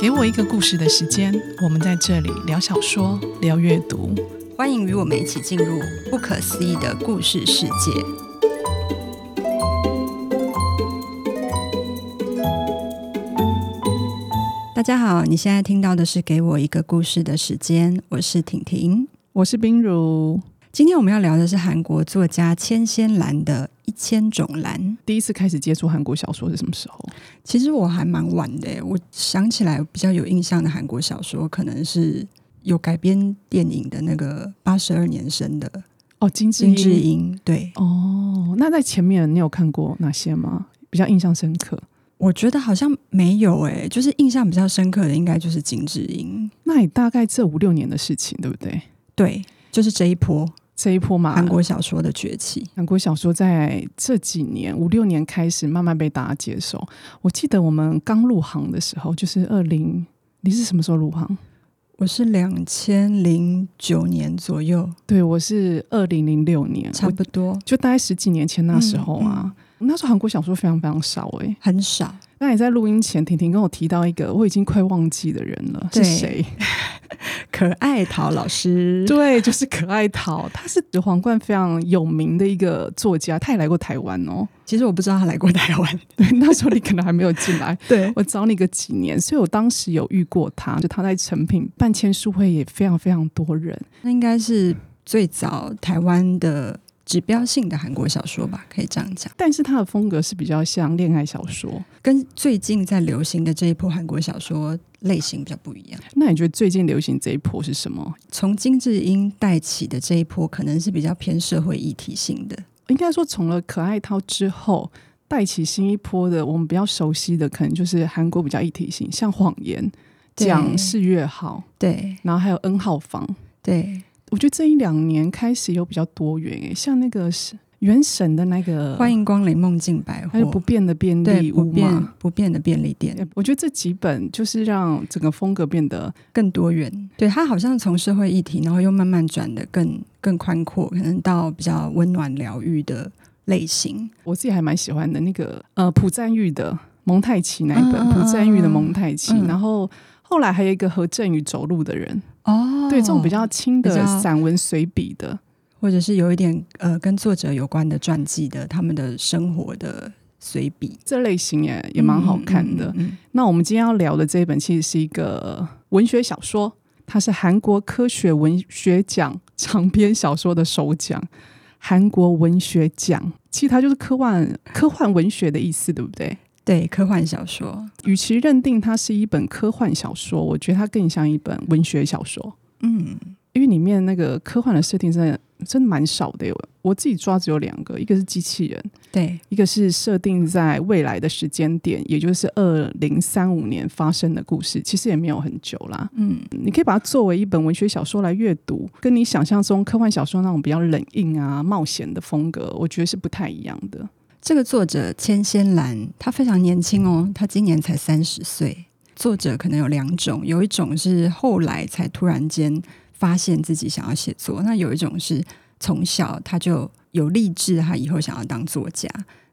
给我一个故事的时间，我们在这里聊小说，聊阅读，欢迎与我们一起进入不可思议的故事世界。大家好，你现在听到的是《给我一个故事的时间》，我是婷婷，我是冰如。今天我们要聊的是韩国作家千仙兰的《一千种兰》。第一次开始接触韩国小说是什么时候？其实我还蛮晚的。我想起来比较有印象的韩国小说，可能是有改编电影的那个八十二年生的哦，金智英。英对哦，那在前面你有看过哪些吗？比较印象深刻？我觉得好像没有诶，就是印象比较深刻的应该就是金智英。那你大概这五六年的事情，对不对？对，就是这一波。这一波嘛，韩国小说的崛起，韩国小说在这几年五六年开始慢慢被大家接受。我记得我们刚入行的时候，就是二零，你是什么时候入行？我是两千零九年左右，对，我是二零零六年，差不多，就大概十几年前那时候啊。嗯嗯、那时候韩国小说非常非常少，欸，哎，很少。那你在录音前，婷婷跟我提到一个我已经快忘记的人了，是谁？可爱桃老师，对，就是可爱桃，他是皇冠非常有名的一个作家，他也来过台湾哦。其实我不知道他来过台湾，对，那时候你可能还没有进来。对，我找你个几年，所以我当时有遇过他，就他在成品办签书会也非常非常多人，那应该是最早台湾的。指标性的韩国小说吧，可以这样讲。但是它的风格是比较像恋爱小说，跟最近在流行的这一波韩国小说类型比较不一样。那你觉得最近流行这一波是什么？从金智英带起的这一波，可能是比较偏社会议题性的。应该说，从了可爱涛之后，带起新一波的，我们比较熟悉的，可能就是韩国比较议题性，像谎言，讲四月号，对，然后还有 N 号房，对。我觉得这一两年开始有比较多元诶，像那个是原神的那个欢迎光临梦境百货，还有不变的便利屋嘛，不变的便利店。我觉得这几本就是让整个风格变得更多元。对，它好像从社会议题，然后又慢慢转的更更宽阔，可能到比较温暖疗愈的类型。我自己还蛮喜欢的那个呃朴赞玉的蒙太奇那一本朴赞玉的蒙太奇，然后后来还有一个和正宇走路的人。哦，对，这种比较轻的散文随笔的，或者是有一点呃跟作者有关的传记的，他们的生活的随笔，这类型也也蛮好看的。嗯嗯嗯、那我们今天要聊的这一本，其实是一个文学小说，它是韩国科学文学奖长篇小说的首奖，韩国文学奖，其实它就是科幻科幻文学的意思，对不对？对，科幻小说，与其认定它是一本科幻小说，我觉得它更像一本文学小说。嗯，因为里面那个科幻的设定真的真的蛮少的。我我自己抓只有两个，一个是机器人，对，一个是设定在未来的时间点，也就是二零三五年发生的故事。其实也没有很久啦。嗯，你可以把它作为一本文学小说来阅读，跟你想象中科幻小说那种比较冷硬啊、冒险的风格，我觉得是不太一样的。这个作者千仙兰，他非常年轻哦，他今年才三十岁。作者可能有两种，有一种是后来才突然间发现自己想要写作，那有一种是从小他就有立志，他以后想要当作家。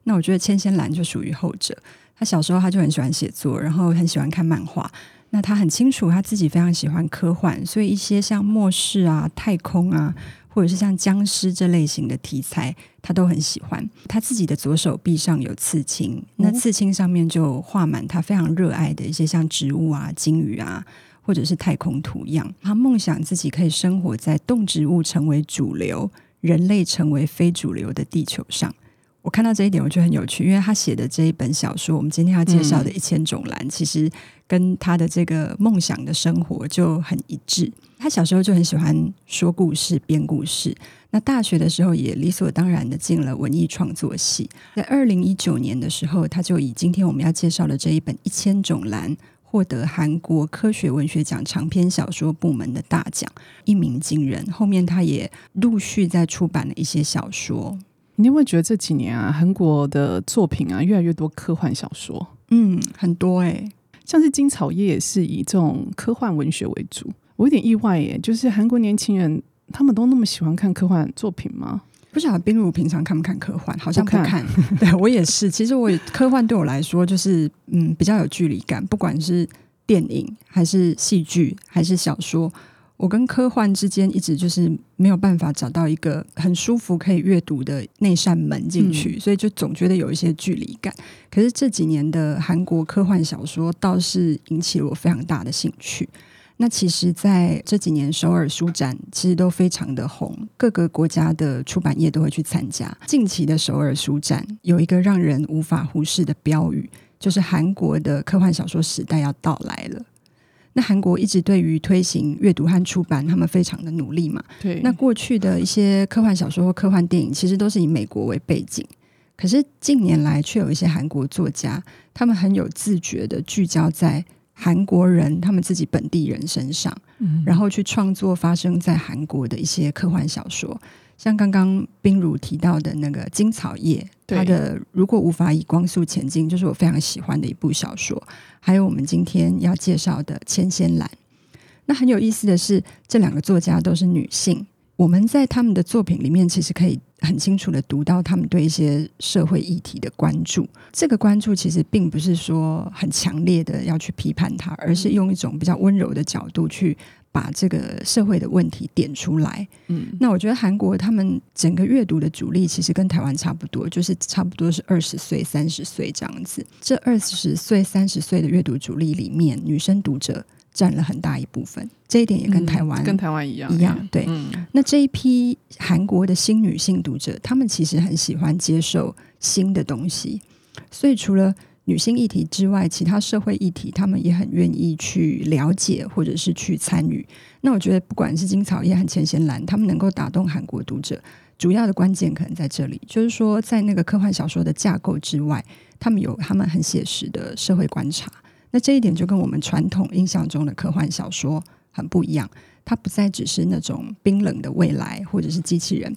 那我觉得千仙兰就属于后者。他小时候他就很喜欢写作，然后很喜欢看漫画。那他很清楚他自己非常喜欢科幻，所以一些像末世啊、太空啊。或者是像僵尸这类型的题材，他都很喜欢。他自己的左手臂上有刺青，那刺青上面就画满他非常热爱的一些像植物啊、鲸鱼啊，或者是太空图样。他梦想自己可以生活在动植物成为主流、人类成为非主流的地球上。我看到这一点，我觉得很有趣，因为他写的这一本小说，我们今天要介绍的《一千种蓝》，嗯，其实跟他的这个梦想的生活就很一致。他小时候就很喜欢说故事、编故事。那大学的时候也理所当然的进了文艺创作系。在二零一九年的时候，他就以今天我们要介绍的这一本《一千种蓝》获得韩国科学文学奖长篇小说部门的大奖，一鸣惊人。后面他也陆续在出版了一些小说。你有没有觉得这几年啊，韩国的作品啊，越来越多科幻小说？嗯，很多哎、欸，像是金草叶也是以这种科幻文学为主。我有点意外耶，就是韩国年轻人他们都那么喜欢看科幻作品吗？不晓得冰如平常看不看科幻？好像不看。不看 对我也是，其实我科幻对我来说就是嗯比较有距离感，不管是电影还是戏剧还是小说。我跟科幻之间一直就是没有办法找到一个很舒服可以阅读的那扇门进去，嗯、所以就总觉得有一些距离感。可是这几年的韩国科幻小说倒是引起了我非常大的兴趣。那其实在这几年首尔书展其实都非常的红，各个国家的出版业都会去参加。近期的首尔书展有一个让人无法忽视的标语，就是韩国的科幻小说时代要到来了。那韩国一直对于推行阅读和出版，他们非常的努力嘛。对。那过去的一些科幻小说或科幻电影，其实都是以美国为背景。可是近年来，却有一些韩国作家，他们很有自觉的聚焦在韩国人他们自己本地人身上，嗯，然后去创作发生在韩国的一些科幻小说。像刚刚冰如提到的那个金草叶，它的如果无法以光速前进，就是我非常喜欢的一部小说。还有我们今天要介绍的千仙兰。那很有意思的是，这两个作家都是女性。我们在他们的作品里面，其实可以很清楚的读到他们对一些社会议题的关注。这个关注其实并不是说很强烈的要去批判它，而是用一种比较温柔的角度去。把这个社会的问题点出来，嗯，那我觉得韩国他们整个阅读的主力其实跟台湾差不多，就是差不多是二十岁、三十岁这样子。这二十岁、三十岁的阅读主力里面，女生读者占了很大一部分，这一点也跟台湾、嗯、跟台湾一样一样。对，嗯、那这一批韩国的新女性读者，她们其实很喜欢接受新的东西，所以除了。女性议题之外，其他社会议题，他们也很愿意去了解或者是去参与。那我觉得，不管是金草叶和钱贤兰，他们能够打动韩国读者，主要的关键可能在这里，就是说，在那个科幻小说的架构之外，他们有他们很写实的社会观察。那这一点就跟我们传统印象中的科幻小说很不一样，它不再只是那种冰冷的未来或者是机器人，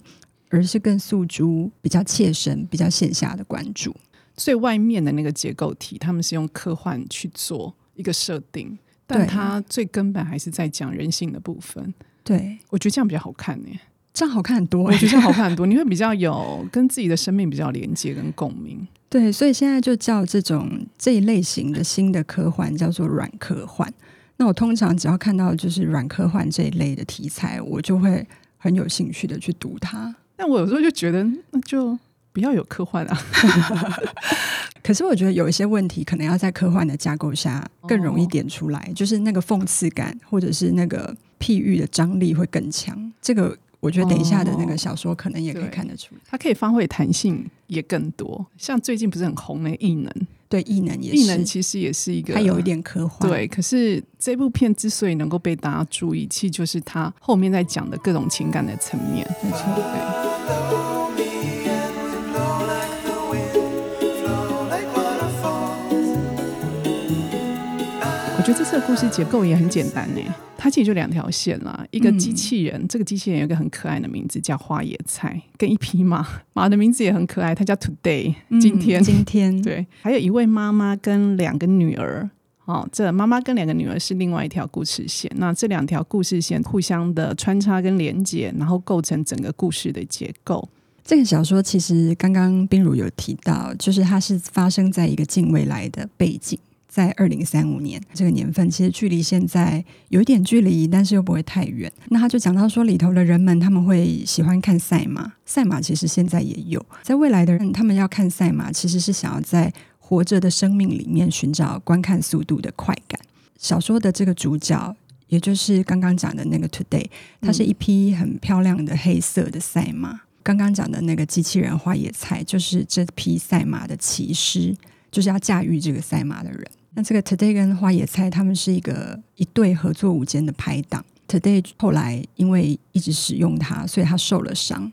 而是更诉诸比较切身、比较线下的关注。最外面的那个结构体，他们是用科幻去做一个设定，但它最根本还是在讲人性的部分。对，我觉得这样比较好看呢，这样好看很多。我觉得这样好看很多，你会比较有跟自己的生命比较连接跟共鸣。对，所以现在就叫这种这一类型的新的科幻叫做软科幻。那我通常只要看到就是软科幻这一类的题材，我就会很有兴趣的去读它。但我有时候就觉得，那就。不要有科幻啊！可是我觉得有一些问题可能要在科幻的架构下更容易点出来，哦、就是那个讽刺感或者是那个譬喻的张力会更强。这个我觉得等一下的那个小说可能也可以看得出来，它可以发挥弹性也更多。像最近不是很红的异能，对异能也是，异能其实也是一个，它有一点科幻。对，可是这部片之所以能够被大家注意，其实就是它后面在讲的各种情感的层面。没错，对。我觉得这次的故事结构也很简单呢，它其实就两条线啦。一个机器人，嗯、这个机器人有一个很可爱的名字叫花野菜，跟一匹马，马的名字也很可爱，它叫 Today，今天，嗯、今天对。还有一位妈妈跟两个女儿，哦，这妈妈跟两个女儿是另外一条故事线。那这两条故事线互相的穿插跟连接，然后构成整个故事的结构。这个小说其实刚刚冰如有提到，就是它是发生在一个近未来的背景。在二零三五年这个年份，其实距离现在有一点距离，但是又不会太远。那他就讲到说，里头的人们他们会喜欢看赛马，赛马其实现在也有。在未来的人，他们要看赛马，其实是想要在活着的生命里面寻找观看速度的快感。小说的这个主角，也就是刚刚讲的那个 Today，它是一匹很漂亮的黑色的赛马。刚刚讲的那个机器人花野菜，就是这匹赛马的骑师，就是要驾驭这个赛马的人。那这个 Today 跟花野菜，他们是一个一对合作无间的拍档。Today 后来因为一直使用它，所以他受了伤。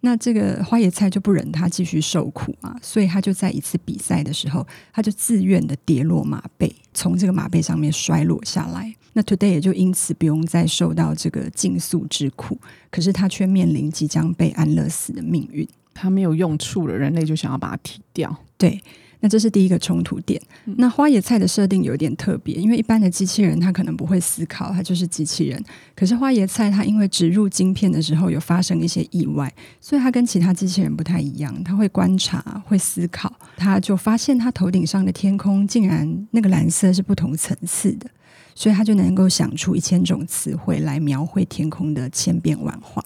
那这个花野菜就不忍他继续受苦啊，所以他就在一次比赛的时候，他就自愿的跌落马背，从这个马背上面摔落下来。那 Today 也就因此不用再受到这个竞速之苦，可是他却面临即将被安乐死的命运。他没有用处了，人类就想要把它踢掉。对。那这是第一个冲突点。那花椰菜的设定有点特别，因为一般的机器人它可能不会思考，它就是机器人。可是花椰菜它因为植入晶片的时候有发生一些意外，所以它跟其他机器人不太一样，它会观察、会思考。它就发现它头顶上的天空竟然那个蓝色是不同层次的，所以它就能够想出一千种词汇来描绘天空的千变万化。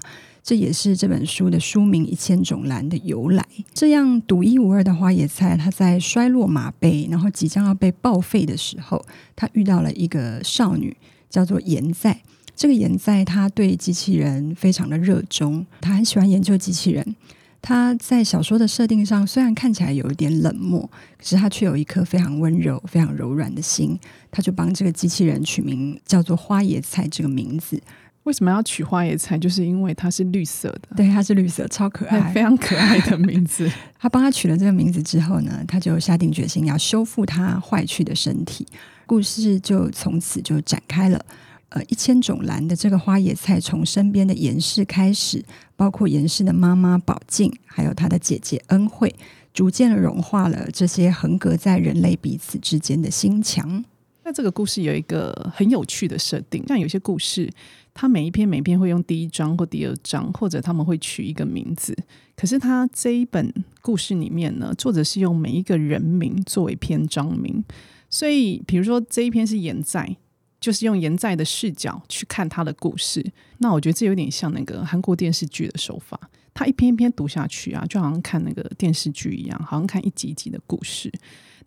这也是这本书的书名《一千种蓝》的由来。这样独一无二的花野菜，它在衰落马背，然后即将要被报废的时候，它遇到了一个少女，叫做盐在。这个盐在，她对机器人非常的热衷，她很喜欢研究机器人。她在小说的设定上，虽然看起来有一点冷漠，可是她却有一颗非常温柔、非常柔软的心。她就帮这个机器人取名叫做花野菜这个名字。为什么要取花野菜？就是因为它是绿色的。对，它是绿色，超可爱，非常可爱的名字。他帮他取了这个名字之后呢，他就下定决心要修复他坏去的身体。故事就从此就展开了。呃，一千种蓝的这个花野菜，从身边的严氏开始，包括严氏的妈妈宝静，还有他的姐姐恩惠，逐渐的融化了这些横隔在人类彼此之间的心墙。那这个故事有一个很有趣的设定，像有些故事。他每一篇每一篇会用第一章或第二章，或者他们会取一个名字。可是他这一本故事里面呢，作者是用每一个人名作为篇章名。所以，比如说这一篇是盐在，就是用盐在的视角去看他的故事。那我觉得这有点像那个韩国电视剧的手法，他一篇一篇读下去啊，就好像看那个电视剧一样，好像看一集一集的故事。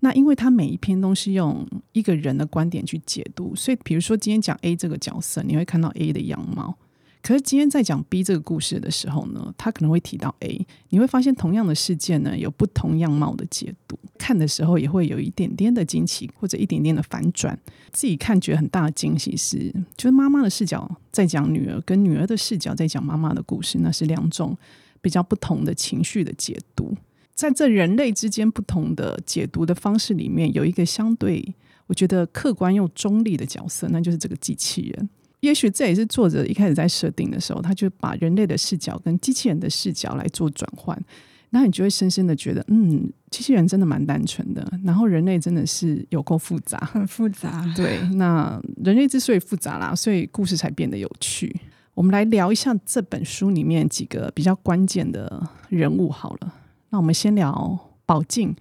那因为他每一篇都是用一个人的观点去解读，所以比如说今天讲 A 这个角色，你会看到 A 的样貌。可是今天在讲 B 这个故事的时候呢，他可能会提到 A，你会发现同样的事件呢，有不同样貌的解读。看的时候也会有一点点的惊奇，或者一点点的反转。自己看觉得很大的惊喜是，就是妈妈的视角在讲女儿，跟女儿的视角在讲妈妈的故事，那是两种比较不同的情绪的解读。在这人类之间不同的解读的方式里面，有一个相对我觉得客观又中立的角色，那就是这个机器人。也许这也是作者一开始在设定的时候，他就把人类的视角跟机器人的视角来做转换，那你就会深深的觉得，嗯，机器人真的蛮单纯的，然后人类真的是有够复杂，很复杂。对，那人类之所以复杂啦，所以故事才变得有趣。我们来聊一下这本书里面几个比较关键的人物好了。那我们先聊宝静，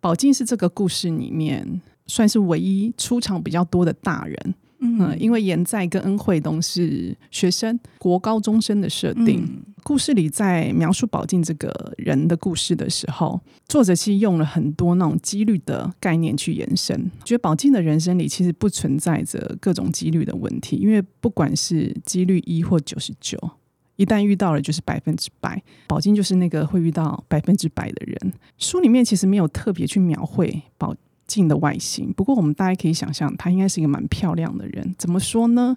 宝静是这个故事里面算是唯一出场比较多的大人，嗯，嗯，因为严在跟恩惠都是学生，国高中生的设定。嗯、故事里在描述宝静这个人的故事的时候，作者其实用了很多那种几率的概念去延伸，觉得宝静的人生里其实不存在着各种几率的问题，因为不管是几率一或九十九。一旦遇到了，就是百分之百。宝静就是那个会遇到百分之百的人。书里面其实没有特别去描绘宝静的外形，不过我们大家可以想象，她应该是一个蛮漂亮的人。怎么说呢？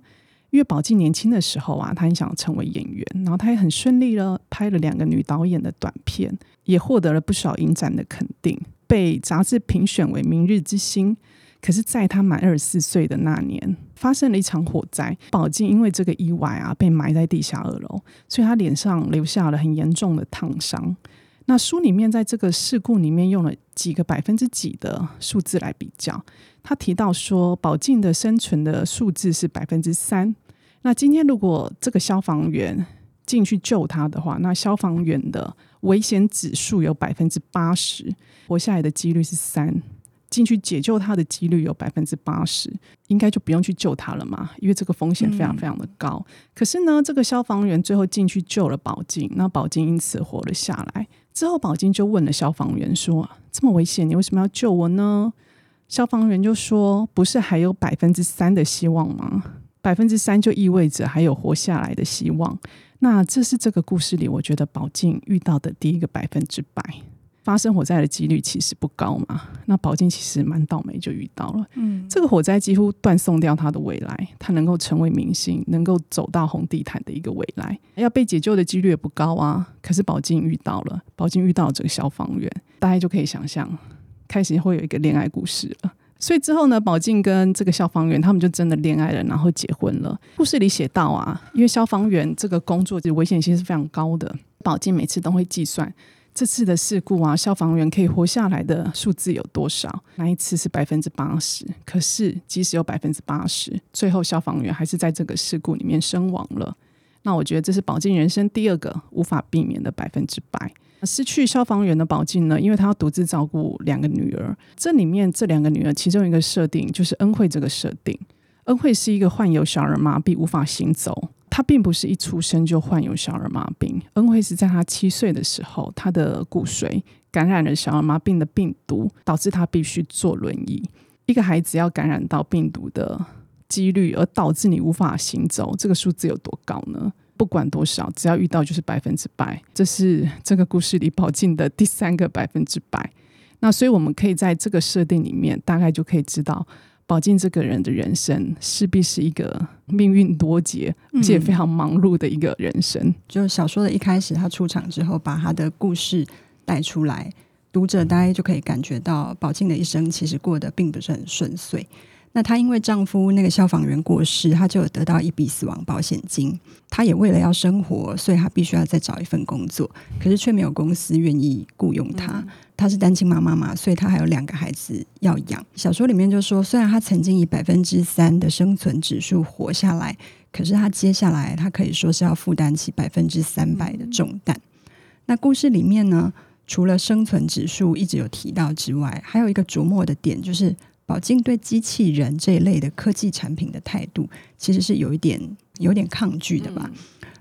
因为宝静年轻的时候啊，她很想成为演员，然后她也很顺利了，拍了两个女导演的短片，也获得了不少影展的肯定，被杂志评选为明日之星。可是，在她满二十四岁的那年，发生了一场火灾。宝静因为这个意外啊，被埋在地下二楼，所以他脸上留下了很严重的烫伤。那书里面在这个事故里面用了几个百分之几的数字来比较。他提到说，宝静的生存的数字是百分之三。那今天如果这个消防员进去救他的话，那消防员的危险指数有百分之八十，活下来的几率是三。进去解救他的几率有百分之八十，应该就不用去救他了嘛，因为这个风险非常非常的高。嗯、可是呢，这个消防员最后进去救了宝静，那宝静因此活了下来。之后，宝静就问了消防员说：“这么危险，你为什么要救我呢？”消防员就说：“不是还有百分之三的希望吗？百分之三就意味着还有活下来的希望。那这是这个故事里，我觉得宝静遇到的第一个百分之百。”发生火灾的几率其实不高嘛，那宝静其实蛮倒霉，就遇到了。嗯，这个火灾几乎断送掉他的未来，他能够成为明星，能够走到红地毯的一个未来，要被解救的几率也不高啊。可是宝静遇到了，宝静遇到了这个消防员，大家就可以想象，开始会有一个恋爱故事了。所以之后呢，宝静跟这个消防员他们就真的恋爱了，然后结婚了。故事里写到啊，因为消防员这个工作的危险性是非常高的，宝静每次都会计算。这次的事故啊，消防员可以活下来的数字有多少？那一次是百分之八十，可是即使有百分之八十，最后消防员还是在这个事故里面身亡了。那我觉得这是宝静人生第二个无法避免的百分之百。失去消防员的宝静呢，因为她要独自照顾两个女儿。这里面这两个女儿，其中一个设定就是恩惠这个设定。恩惠是一个患有小儿麻痹、无法行走。她并不是一出生就患有小儿麻痹。恩惠是在她七岁的时候，她的骨髓感染了小儿麻痹的病毒，导致她必须坐轮椅。一个孩子要感染到病毒的几率，而导致你无法行走，这个数字有多高呢？不管多少，只要遇到就是百分之百。这是这个故事里宝静的第三个百分之百。那所以我们可以在这个设定里面，大概就可以知道宝静这个人的人生势必是一个命运多劫，而且非常忙碌的一个人生。嗯，就小说的一开始，他出场之后，把他的故事带出来，读者大概就可以感觉到宝静的一生其实过得并不是很顺遂。那她因为丈夫那个消防员过世，她就有得到一笔死亡保险金。她也为了要生活，所以她必须要再找一份工作，可是却没有公司愿意雇佣她。她是单亲妈妈嘛，所以她还有两个孩子要养。小说里面就说，虽然她曾经以百分之三的生存指数活下来，可是她接下来她可以说是要负担起百分之三百的重担。那故事里面呢，除了生存指数一直有提到之外，还有一个琢磨的点就是。宝静对机器人这一类的科技产品的态度，其实是有一点有点抗拒的吧。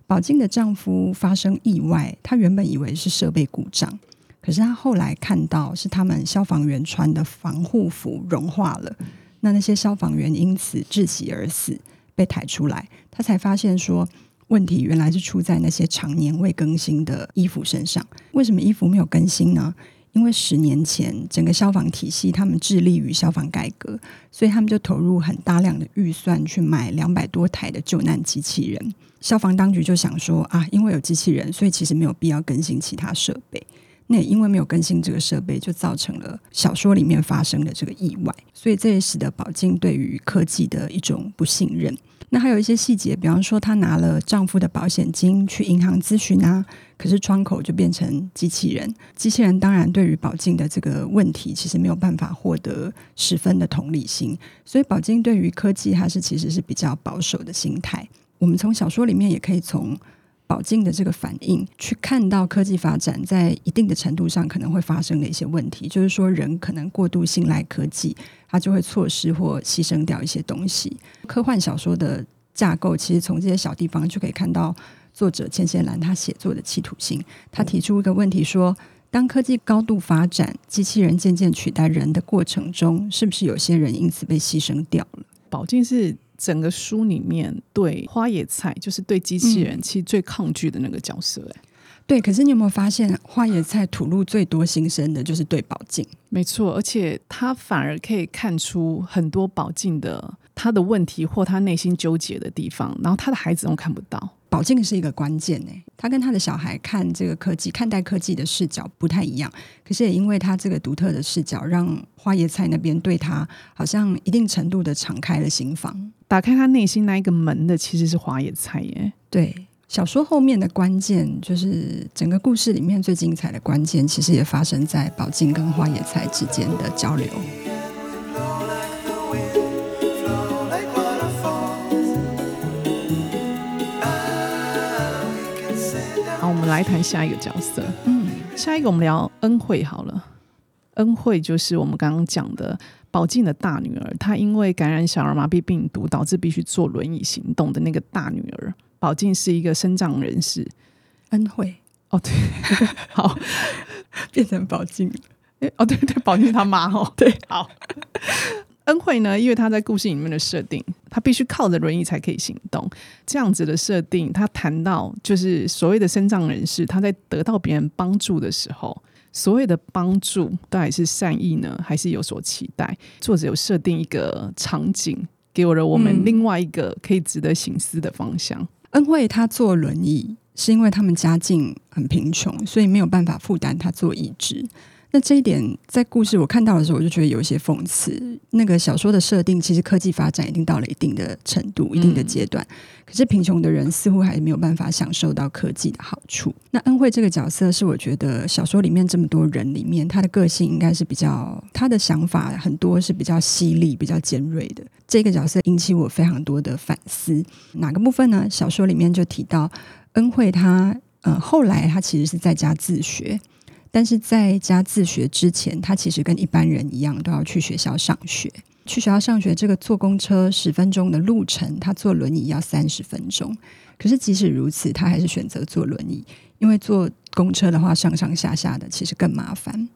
宝静的丈夫发生意外，她原本以为是设备故障，可是她后来看到是他们消防员穿的防护服融化了，那那些消防员因此窒息而死，被抬出来，她才发现说问题原来是出在那些常年未更新的衣服身上。为什么衣服没有更新呢？因为十年前整个消防体系，他们致力于消防改革，所以他们就投入很大量的预算去买两百多台的救难机器人。消防当局就想说啊，因为有机器人，所以其实没有必要更新其他设备。那也因为没有更新这个设备，就造成了小说里面发生的这个意外。所以这也使得宝静对于科技的一种不信任。那还有一些细节，比方说她拿了丈夫的保险金去银行咨询啊。可是窗口就变成机器人，机器人当然对于宝静的这个问题，其实没有办法获得十分的同理心，所以宝静对于科技还是其实是比较保守的心态。我们从小说里面也可以从宝静的这个反应去看到科技发展在一定的程度上可能会发生的一些问题，就是说人可能过度信赖科技，他就会错失或牺牲掉一些东西。科幻小说的架构其实从这些小地方就可以看到。作者千仙兰他写作的企图心，他提出一个问题说：当科技高度发展，机器人渐渐取代人的过程中，是不是有些人因此被牺牲掉了？宝静是整个书里面对花野菜，就是对机器人其实最抗拒的那个角色。哎、嗯，对。可是你有没有发现，花野菜吐露最多心声的就是对宝静？没错，而且他反而可以看出很多宝静的他的问题或他内心纠结的地方，然后他的孩子都看不到。宝静是一个关键呢，他跟他的小孩看这个科技、看待科技的视角不太一样。可是也因为他这个独特的视角，让花椰菜那边对他好像一定程度的敞开了心房，打开他内心那一个门的其实是花椰菜耶。对，小说后面的关键就是整个故事里面最精彩的关键，其实也发生在宝静跟花椰菜之间的交流。来谈下一个角色，嗯，下一个我们聊恩惠好了。恩惠就是我们刚刚讲的宝静的大女儿，她因为感染小儿麻痹病毒，导致必须坐轮椅行动的那个大女儿。宝静是一个身障人士，恩惠。哦，对，好，变成宝静，哦，对对，宝静他妈哦，对，好。恩惠呢，因为他在故事里面的设定，他必须靠着轮椅才可以行动。这样子的设定，他谈到就是所谓的身障人士，他在得到别人帮助的时候，所谓的帮助到底是善意呢，还是有所期待？作者有设定一个场景，给我了我们另外一个可以值得省思的方向。恩惠他坐轮椅，是因为他们家境很贫穷，所以没有办法负担他坐椅子。那这一点在故事我看到的时候，我就觉得有一些讽刺。那个小说的设定，其实科技发展已经到了一定的程度、一定的阶段，嗯、可是贫穷的人似乎还没有办法享受到科技的好处。那恩惠这个角色，是我觉得小说里面这么多人里面，他的个性应该是比较，他的想法很多是比较犀利、比较尖锐的。这个角色引起我非常多的反思。哪个部分呢？小说里面就提到恩惠他，他呃后来他其实是在家自学。但是在家自学之前，他其实跟一般人一样，都要去学校上学。去学校上学，这个坐公车十分钟的路程，他坐轮椅要三十分钟。可是即使如此，他还是选择坐轮椅，因为坐公车的话，上上下下的其实更麻烦。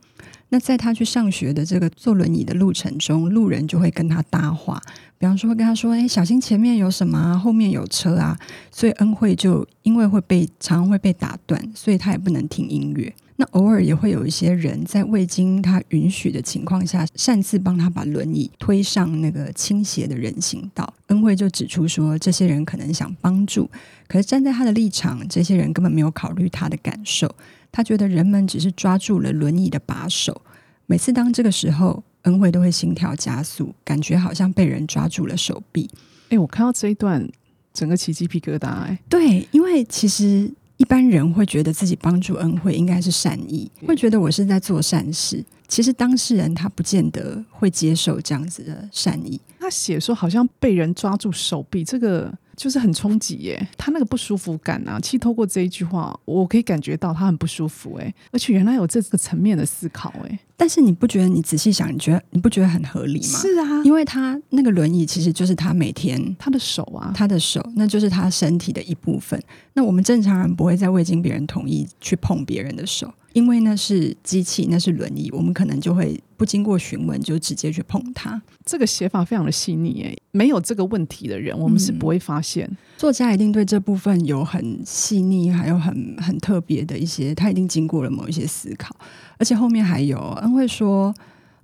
那在他去上学的这个坐轮椅的路程中，路人就会跟他搭话，比方说会跟他说：“哎，小心前面有什么啊，后面有车啊。”所以恩惠就因为会被常常会被打断，所以他也不能听音乐。那偶尔也会有一些人在未经他允许的情况下，擅自帮他把轮椅推上那个倾斜的人行道。恩惠就指出说，这些人可能想帮助，可是站在他的立场，这些人根本没有考虑他的感受。他觉得人们只是抓住了轮椅的把手，每次当这个时候，恩惠都会心跳加速，感觉好像被人抓住了手臂。哎，我看到这一段，整个起鸡皮疙瘩。哎，对，因为其实。一般人会觉得自己帮助恩惠应该是善意，会觉得我是在做善事。其实当事人他不见得会接受这样子的善意。他写说好像被人抓住手臂，这个就是很冲击耶。他那个不舒服感啊，其实透过这一句话，我可以感觉到他很不舒服哎，而且原来有这个层面的思考哎。但是你不觉得你仔细想，你觉得你不觉得很合理吗？是啊，因为他那个轮椅其实就是他每天他的手啊，他的手，那就是他身体的一部分。那我们正常人不会在未经别人同意去碰别人的手。因为那是机器，那是轮椅，我们可能就会不经过询问就直接去碰它。这个写法非常的细腻，诶，没有这个问题的人，我们是不会发现。嗯，作家一定对这部分有很细腻，还有很很特别的一些，他一定经过了某一些思考。而且后面还有恩惠说，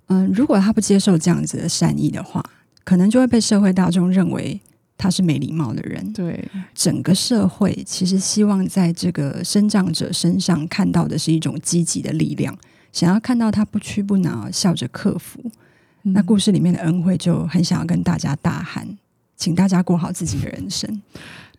嗯，如果他不接受这样子的善意的话，可能就会被社会大众认为。他是没礼貌的人。对，整个社会其实希望在这个生长者身上看到的是一种积极的力量，想要看到他不屈不挠，笑着克服。嗯、那故事里面的恩惠就很想要跟大家大喊，请大家过好自己的人生。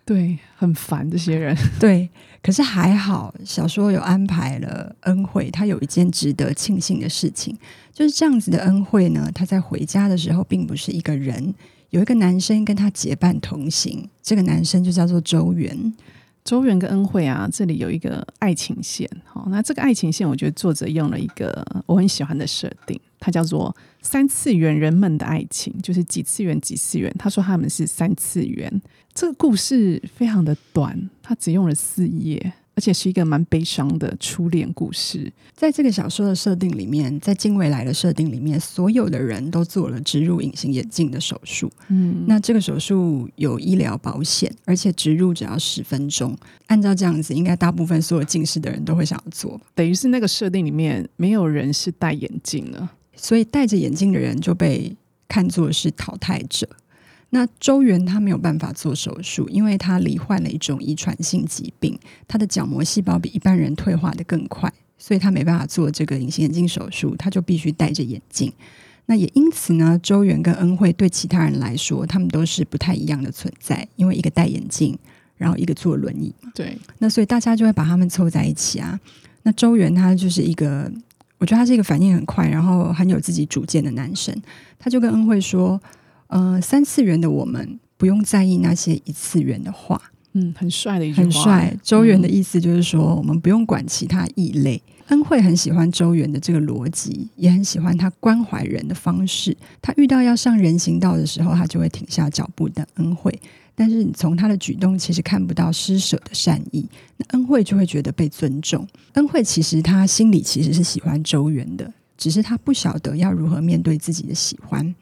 对，很烦这些人。对，可是还好，小说有安排了恩惠，他有一件值得庆幸的事情，就是这样子的恩惠呢，他在回家的时候并不是一个人。有一个男生跟他结伴同行，这个男生就叫做周元。周元跟恩惠啊，这里有一个爱情线。好，那这个爱情线，我觉得作者用了一个我很喜欢的设定，它叫做三次元人们的爱情，就是几次元几次元。他说他们是三次元。这个故事非常的短，它只用了四页。而且是一个蛮悲伤的初恋故事。在这个小说的设定里面，在近未来的设定里面，所有的人都做了植入隐形眼镜的手术。嗯，那这个手术有医疗保险，而且植入只要十分钟。按照这样子，应该大部分所有近视的人都会想要做。等于是那个设定里面没有人是戴眼镜了，所以戴着眼镜的人就被看作是淘汰者。那周元他没有办法做手术，因为他罹患了一种遗传性疾病，他的角膜细胞比一般人退化的更快，所以他没办法做这个隐形眼镜手术，他就必须戴着眼镜。那也因此呢，周元跟恩惠对其他人来说，他们都是不太一样的存在，因为一个戴眼镜，然后一个坐轮椅。对，那所以大家就会把他们凑在一起啊。那周元他就是一个，我觉得他是一个反应很快，然后很有自己主见的男生，他就跟恩惠说。呃，三次元的我们不用在意那些一次元的话，嗯，很帅的一句话。很帅。周元的意思就是说，嗯、我们不用管其他异类。恩惠很喜欢周元的这个逻辑，也很喜欢他关怀人的方式。他遇到要上人行道的时候，他就会停下脚步等恩惠。但是你从他的举动其实看不到施舍的善意，那恩惠就会觉得被尊重。恩惠其实他心里其实是喜欢周元的，只是他不晓得要如何面对自己的喜欢。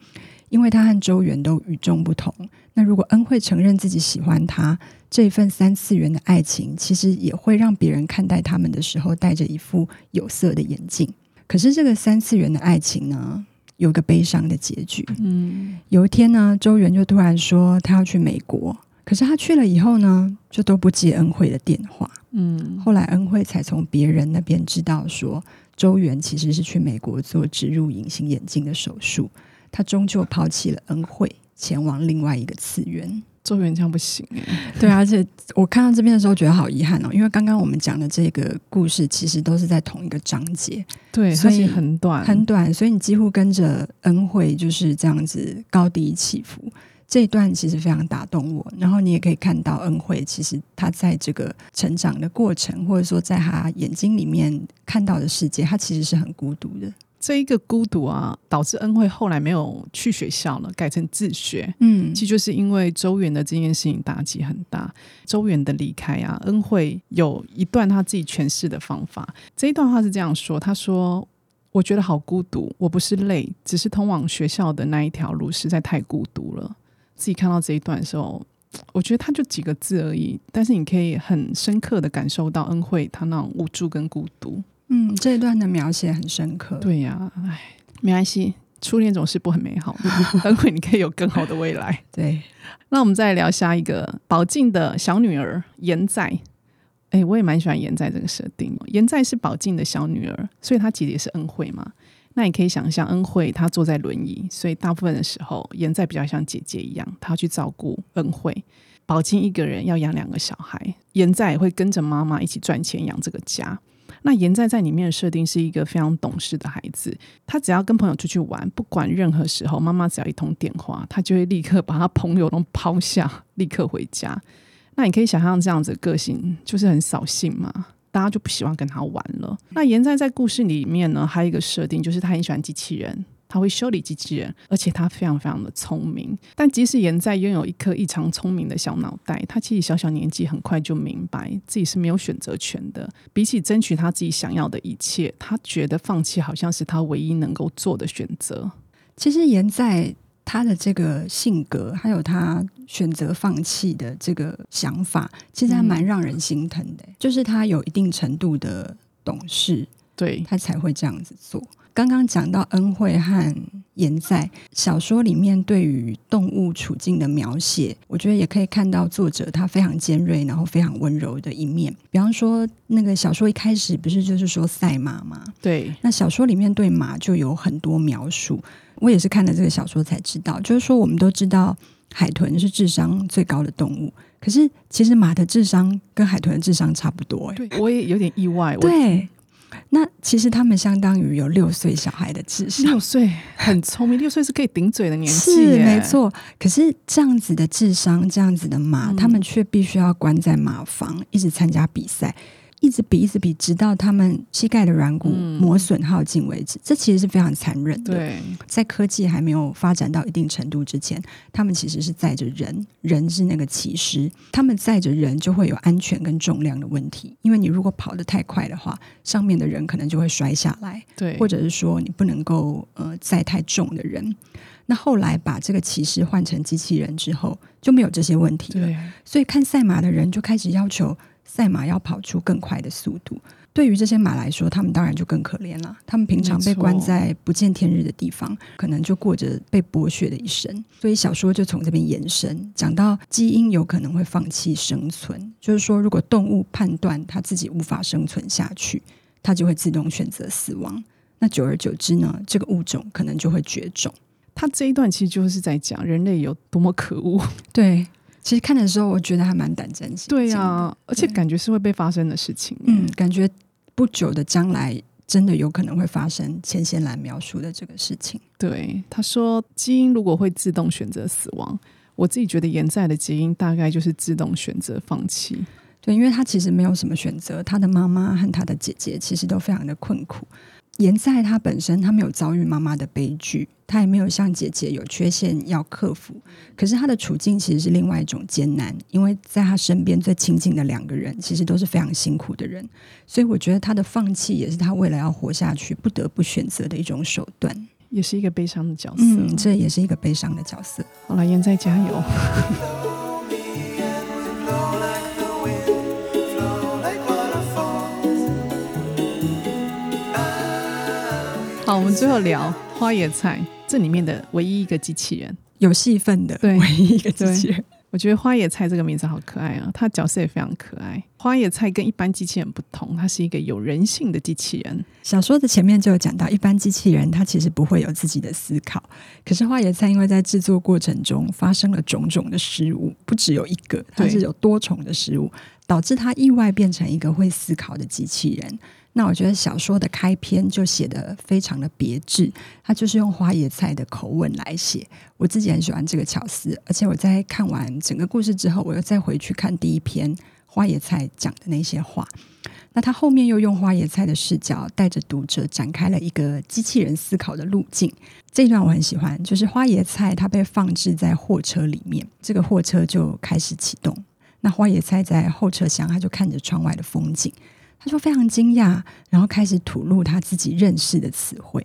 因为他和周元都与众不同，那如果恩惠承认自己喜欢他，这份三次元的爱情，其实也会让别人看待他们的时候戴着一副有色的眼镜。可是这个三次元的爱情呢，有个悲伤的结局。嗯，有一天呢，周元就突然说他要去美国，可是他去了以后呢，就都不接恩惠的电话。嗯，后来恩惠才从别人那边知道说，周元其实是去美国做植入隐形眼镜的手术，他终究抛弃了恩惠，前往另外一个次元。周元这样不行哎，对，而且我看到这边的时候觉得好遗憾哦，因为刚刚我们讲的这个故事其实都是在同一个章节，对，所以很短很短，所以你几乎跟着恩惠就是这样子高低起伏。这一段其实非常打动我，然后你也可以看到恩惠其实他在这个成长的过程，或者说在他眼睛里面看到的世界，他其实是很孤独的。这一个孤独啊，导致恩惠后来没有去学校了，改成自学。嗯，其实就是因为周元的这件事情打击很大。周元的离开啊，恩惠有一段他自己诠释的方法。这一段话是这样说：“他说，我觉得好孤独，我不是累，只是通往学校的那一条路实在太孤独了。”自己看到这一段的时候，我觉得他就几个字而已，但是你可以很深刻的感受到恩惠他那种无助跟孤独。嗯，这一段的描写很深刻。对呀、啊，哎，没关系，初恋总是不很美好的。恩惠，你可以有更好的未来。对，那我们再聊下一个宝静的小女儿严在。哎，我也蛮喜欢严在这个设定。严在是宝静的小女儿，所以她姐姐是恩惠嘛。那你可以想象，恩惠她坐在轮椅，所以大部分的时候，严在比较像姐姐一样，她要去照顾恩惠。宝静一个人要养两个小孩，严在也会跟着妈妈一起赚钱养这个家。那严在在里面的设定是一个非常懂事的孩子，他只要跟朋友出去玩，不管任何时候，妈妈只要一通电话，他就会立刻把他朋友都抛下，立刻回家。那你可以想象这样子个性，就是很扫兴嘛，大家就不喜欢跟他玩了。那严在在故事里面呢，还有一个设定，就是他很喜欢机器人。他会修理机器人，而且他非常非常的聪明。但即使严在拥有一颗异常聪明的小脑袋，他其实小小年纪很快就明白自己是没有选择权的。比起争取他自己想要的一切，他觉得放弃好像是他唯一能够做的选择。其实严在他的这个性格，还有他选择放弃的这个想法，其实还蛮让人心疼的。嗯、就是他有一定程度的懂事，对，他才会这样子做。刚刚讲到恩惠和言在小说里面对于动物处境的描写，我觉得也可以看到作者他非常尖锐，然后非常温柔的一面。比方说，那个小说一开始不是就是说赛马吗？对，那小说里面对马就有很多描述。我也是看了这个小说才知道，就是说我们都知道海豚是智商最高的动物，可是其实马的智商跟海豚的智商差不多。对，我也有点意外。对。那其实他们相当于有六岁小孩的智商，六岁很聪明，六岁是可以顶嘴的年纪，是没错。可是这样子的智商，这样子的马，嗯、他们却必须要关在马房，一直参加比赛。一直比，一直比，直到他们膝盖的软骨磨损耗尽为止。嗯、这其实是非常残忍的。对，在科技还没有发展到一定程度之前，他们其实是载着人，人是那个骑师，他们载着人就会有安全跟重量的问题。因为你如果跑得太快的话，上面的人可能就会摔下来。对，或者是说你不能够呃载太重的人。那后来把这个骑士换成机器人之后，就没有这些问题了。对，所以看赛马的人就开始要求。赛马要跑出更快的速度，对于这些马来说，他们当然就更可怜了。他们平常被关在不见天日的地方，可能就过着被剥削的一生。所以小说就从这边延伸，讲到基因有可能会放弃生存，就是说，如果动物判断它自己无法生存下去，它就会自动选择死亡。那久而久之呢，这个物种可能就会绝种。他这一段其实就是在讲人类有多么可恶。对。其实看的时候，我觉得还蛮胆战心惊。对呀、啊，而且感觉是会被发生的事情。嗯，感觉不久的将来，真的有可能会发生千仙兰描述的这个事情。对，他说基因如果会自动选择死亡，我自己觉得严在的基因大概就是自动选择放弃。对，因为他其实没有什么选择，他的妈妈和他的姐姐其实都非常的困苦。严在他本身，他没有遭遇妈妈的悲剧，他也没有像姐姐有缺陷要克服。可是他的处境其实是另外一种艰难，因为在他身边最亲近的两个人，其实都是非常辛苦的人。所以我觉得他的放弃，也是他未来要活下去不得不选择的一种手段，也是一个悲伤的角色。嗯，这也是一个悲伤的角色。好了，严在加油。好，我们最后聊花野菜这里面的唯一一个机器人，有戏份的，对，唯一一个机器人。我觉得花野菜这个名字好可爱啊，它角色也非常可爱。花野菜跟一般机器人不同，它是一个有人性的机器人。小说的前面就有讲到，一般机器人它其实不会有自己的思考，可是花野菜因为在制作过程中发生了种种的失误，不只有一个，它是有多重的失误，导致它意外变成一个会思考的机器人。那我觉得小说的开篇就写得非常的别致，他就是用花椰菜的口吻来写。我自己很喜欢这个巧思，而且我在看完整个故事之后，我又再回去看第一篇花椰菜讲的那些话。那他后面又用花椰菜的视角带着读者展开了一个机器人思考的路径。这一段我很喜欢，就是花椰菜它被放置在货车里面，这个货车就开始启动。那花椰菜在后车厢，他就看着窗外的风景。他说非常惊讶，然后开始吐露他自己认识的词汇。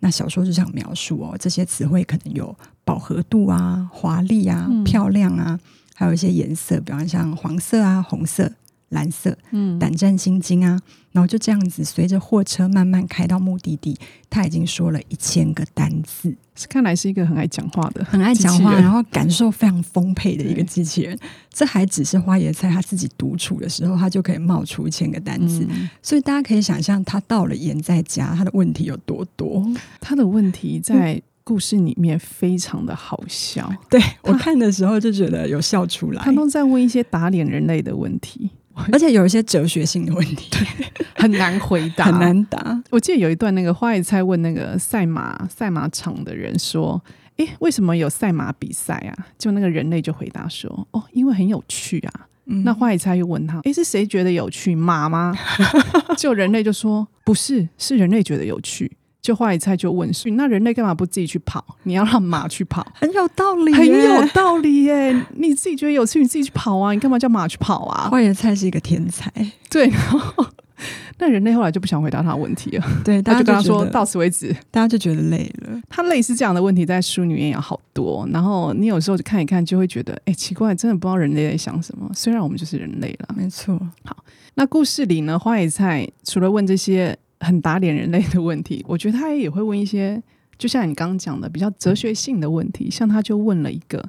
那小说就这样描述哦，这些词汇可能有饱和度啊、华丽啊、漂亮啊，还有一些颜色，比方像黄色啊、红色。蓝色，嗯，胆战心惊啊，然后就这样子，随着货车慢慢开到目的地，他已经说了一千个单字，看来是一个很爱讲话的、很爱讲话，然后感受非常丰沛的一个机器人。这还只是花椰菜他自己独处的时候，他就可以冒出一千个单字，嗯、所以大家可以想象，他到了盐在家，他的问题有多多。他的问题在故事里面非常的好笑，对我看的时候就觉得有笑出来。他都在问一些打脸人类的问题。而且有一些哲学性的问题，很难回答，很难答。我记得有一段，那个花野菜问那个赛马赛马场的人说：“诶，为什么有赛马比赛啊？”就那个人类就回答说：“哦，因为很有趣啊。嗯”那花野菜又问他：“诶，是谁觉得有趣？马吗？” 就人类就说：“不是，是人类觉得有趣。”就花野菜就问说：“那人类干嘛不自己去跑？你要让马去跑，很有道理，很有道理耶！你自己觉得有趣，你自己去跑啊！你干嘛叫马去跑啊？”花野菜是一个天才，对。然后，那人类后来就不想回答他的问题了，对，他就跟他说：“到此为止。”大家就觉得累了。他类似这样的问题在书里面有好多，然后你有时候就看一看，就会觉得：“哎，奇怪，真的不知道人类在想什么。”虽然我们就是人类了，没错。好，那故事里呢，花野菜除了问这些。很打脸人类的问题，我觉得他也会问一些，就像你刚刚讲的比较哲学性的问题。像他就问了一个，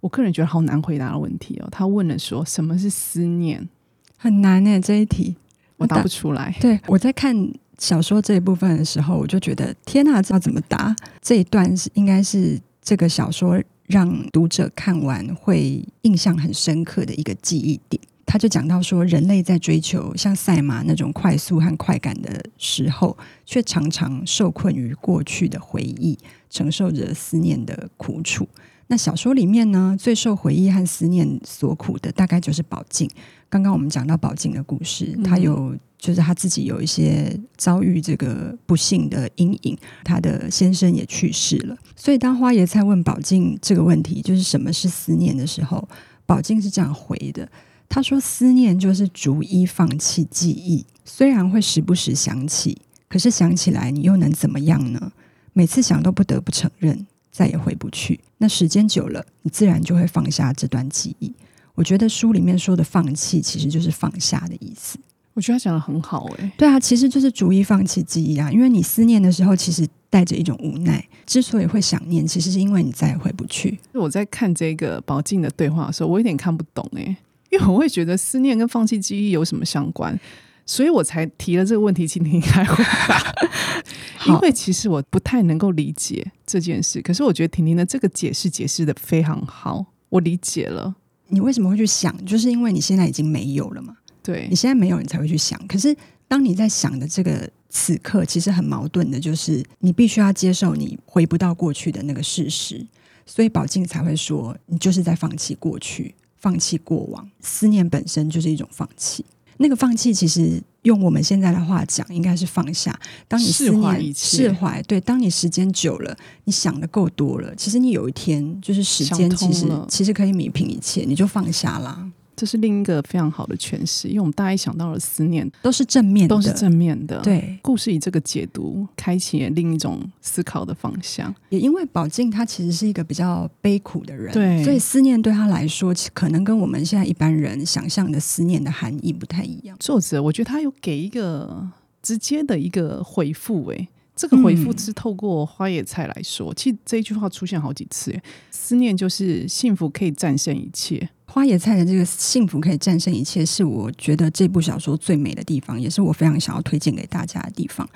我个人觉得好难回答的问题哦。他问了说：“什么是思念？”很难诶，这一题我答不出来。对，我在看小说这一部分的时候，我就觉得天哪，这要怎么答？这一段是应该是这个小说让读者看完会印象很深刻的一个记忆点。他就讲到说，人类在追求像赛马那种快速和快感的时候，却常常受困于过去的回忆，承受着思念的苦楚。那小说里面呢，最受回忆和思念所苦的，大概就是宝静。刚刚我们讲到宝静的故事，他有就是他自己有一些遭遇这个不幸的阴影，他的先生也去世了。所以当花椰菜问宝静这个问题，就是什么是思念的时候，宝静是这样回的。他说：“思念就是逐一放弃记忆，虽然会时不时想起，可是想起来你又能怎么样呢？每次想都不得不承认，再也回不去。那时间久了，你自然就会放下这段记忆。我觉得书里面说的放弃，其实就是放下的意思。我觉得他讲的很好，欸，诶，对啊，其实就是逐一放弃记忆啊。因为你思念的时候，其实带着一种无奈。之所以会想念，其实是因为你再也回不去。我在看这个宝静的对话的时候，我有点看不懂，欸，诶。因为我会觉得思念跟放弃记忆有什么相关，所以我才提了这个问题，请你来回答。因为其实我不太能够理解这件事，可是我觉得婷婷的这个解释解释的非常好，我理解了。你为什么会去想？就是因为你现在已经没有了嘛。对，你现在没有，你才会去想。可是当你在想的这个此刻，其实很矛盾的，就是你必须要接受你回不到过去的那个事实，所以宝静才会说，你就是在放弃过去。放弃过往，思念本身就是一种放弃。那个放弃，其实用我们现在的话讲，应该是放下。当你思念、释怀，对，当你时间久了，你想的够多了，其实你有一天，就是时间，其实其实可以弥平一切，你就放下啦。这是另一个非常好的诠释，因为我们大家一想到了思念，都是正面的，都是正面的。对，故事以这个解读，开启了另一种思考的方向。也因为宝静她其实是一个比较悲苦的人，对，所以思念对她来说，可能跟我们现在一般人想象的思念的含义不太一样。作者我觉得他有给一个直接的一个回复，诶，这个回复是透过花野菜来说，嗯、其实这一句话出现好几次。思念就是幸福，可以战胜一切。花野菜的这个幸福可以战胜一切，是我觉得这部小说最美的地方，也是我非常想要推荐给大家的地方。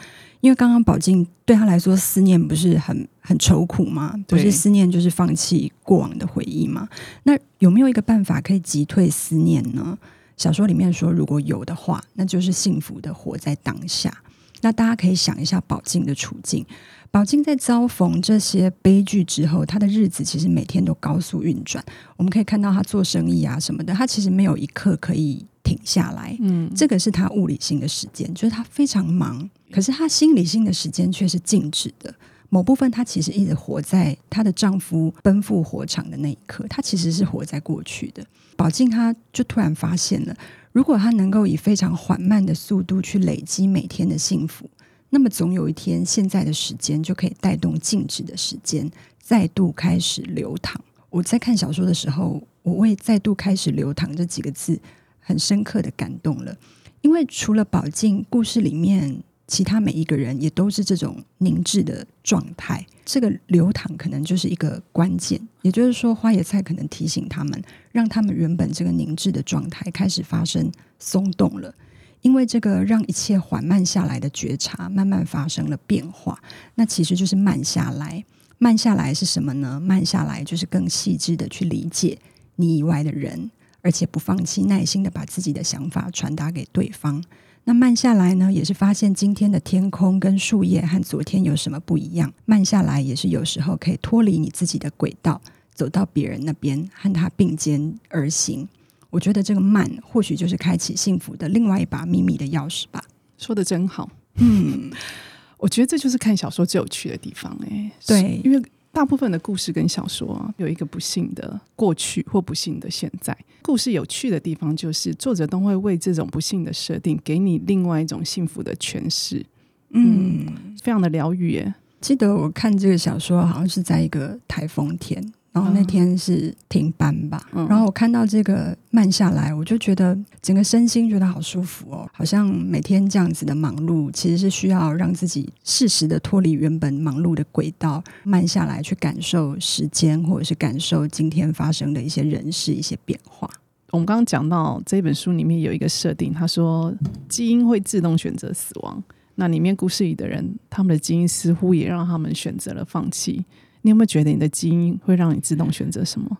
因为刚刚宝静对他来说，思念不是很很愁苦吗？不是思念就是放弃过往的回忆吗？那有没有一个办法可以击退思念呢？小说里面说，如果有的话，那就是幸福的活在当下。那大家可以想一下宝静的处境。宝静在遭逢这些悲剧之后，她的日子其实每天都高速运转。我们可以看到她做生意啊什么的，她其实没有一刻可以停下来。嗯，这个是她物理性的时间，就是她非常忙。可是她心理性的时间却是静止的。某部分，她其实一直活在她的丈夫奔赴火场的那一刻，她其实是活在过去的。宝静，她就突然发现了，如果她能够以非常缓慢的速度去累积每天的幸福。那么总有一天，现在的时间就可以带动静止的时间，再度开始流淌。我在看小说的时候，我为“再度开始流淌”这几个字很深刻的感动了，因为除了宝静，故事里面其他每一个人也都是这种凝滞的状态。这个流淌可能就是一个关键，也就是说，花野菜可能提醒他们，让他们原本这个凝滞的状态开始发生松动了。因为这个让一切缓慢下来的觉察，慢慢发生了变化。那其实就是慢下来。慢下来是什么呢？慢下来就是更细致的去理解你以外的人，而且不放弃耐心的把自己的想法传达给对方。那慢下来呢，也是发现今天的天空跟树叶和昨天有什么不一样。慢下来也是有时候可以脱离你自己的轨道，走到别人那边，和他并肩而行。我觉得这个慢，或许就是开启幸福的另外一把秘密的钥匙吧。说的真好，嗯，我觉得这就是看小说最有趣的地方哎。对，因为大部分的故事跟小说啊，有一个不幸的过去或不幸的现在。故事有趣的地方就是作者都会为这种不幸的设定给你另外一种幸福的诠释。嗯，非常的疗愈耶。记得我看这个小说，好像是在一个台风天。然后那天是停班吧，嗯、然后我看到这个慢下来，我就觉得整个身心觉得好舒服哦，好像每天这样子的忙碌，其实是需要让自己适时的脱离原本忙碌的轨道，慢下来去感受时间，或者是感受今天发生的一些人事、一些变化。我们刚刚讲到这本书里面有一个设定，他说基因会自动选择死亡，那里面故事里的人，他们的基因似乎也让他们选择了放弃。你有没有觉得你的基因会让你自动选择什么？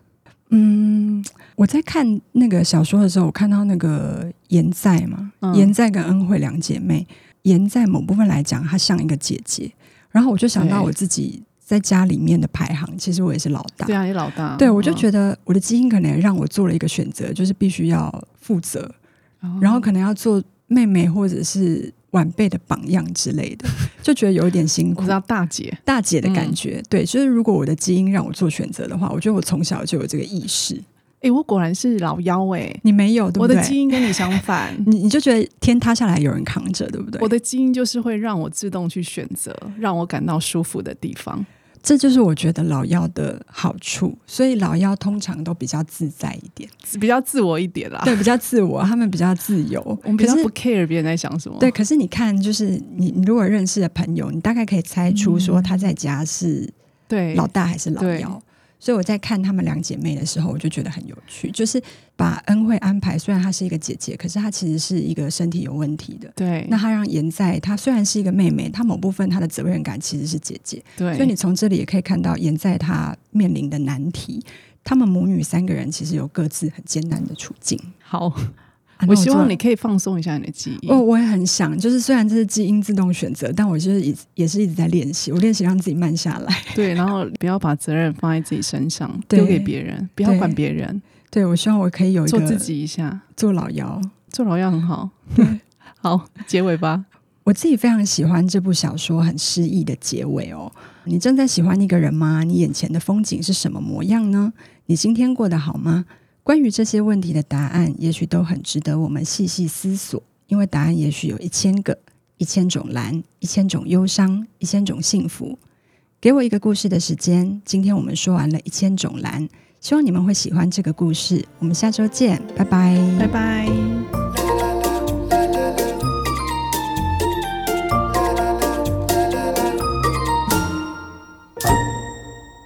嗯，我在看那个小说的时候，我看到那个妍在嘛，妍、嗯、在跟恩惠两姐妹，妍在某部分来讲，她像一个姐姐。然后我就想到我自己在家里面的排行，其实我也是老大。对啊，你老大。对，我就觉得我的基因可能让我做了一个选择，就是必须要负责，哦、然后可能要做妹妹或者是。晚辈的榜样之类的，就觉得有一点辛苦。我知道大姐，大姐的感觉，嗯、对，就是如果我的基因让我做选择的话，我觉得我从小就有这个意识。哎、欸，我果然是老幺哎、欸，你没有，对不对？我的基因跟你相反，你你就觉得天塌下来有人扛着，对不对？我的基因就是会让我自动去选择，让我感到舒服的地方。这就是我觉得老妖的好处，所以老妖通常都比较自在一点，比较自我一点啦。对，比较自我，他们比较自由，我们比较不 care 别人在想什么。对，可是你看，就是你，你如果认识的朋友，你大概可以猜出说他在家是对老大还是老幺。所以我在看她们两姐妹的时候，我就觉得很有趣，就是把恩惠安排。虽然她是一个姐姐，可是她其实是一个身体有问题的。对。那她让妍在，她虽然是一个妹妹，她某部分她的责任感其实是姐姐。对。所以你从这里也可以看到妍在她面临的难题。她们母女三个人其实有各自很艰难的处境。好。我希望你可以放松一下你的记忆。哦我也很想，就是虽然这是基因自动选择，但我就是也也是一直在练习。我练习让自己慢下来。对，然后不要把责任放在自己身上，丢给别人，不要管别人。对，我希望我可以有一个做自己一下，做老幺，做老幺很好。对，好，结尾吧。我自己非常喜欢这部小说很诗意的结尾哦。你正在喜欢一个人吗？你眼前的风景是什么模样呢？你今天过得好吗？关于这些问题的答案，也许都很值得我们细细思索。因为答案也许有一千个、一千种蓝、一千种忧伤、一千种幸福。给我一个故事的时间。今天我们说完了一千种蓝，希望你们会喜欢这个故事。我们下周见，拜拜，拜拜。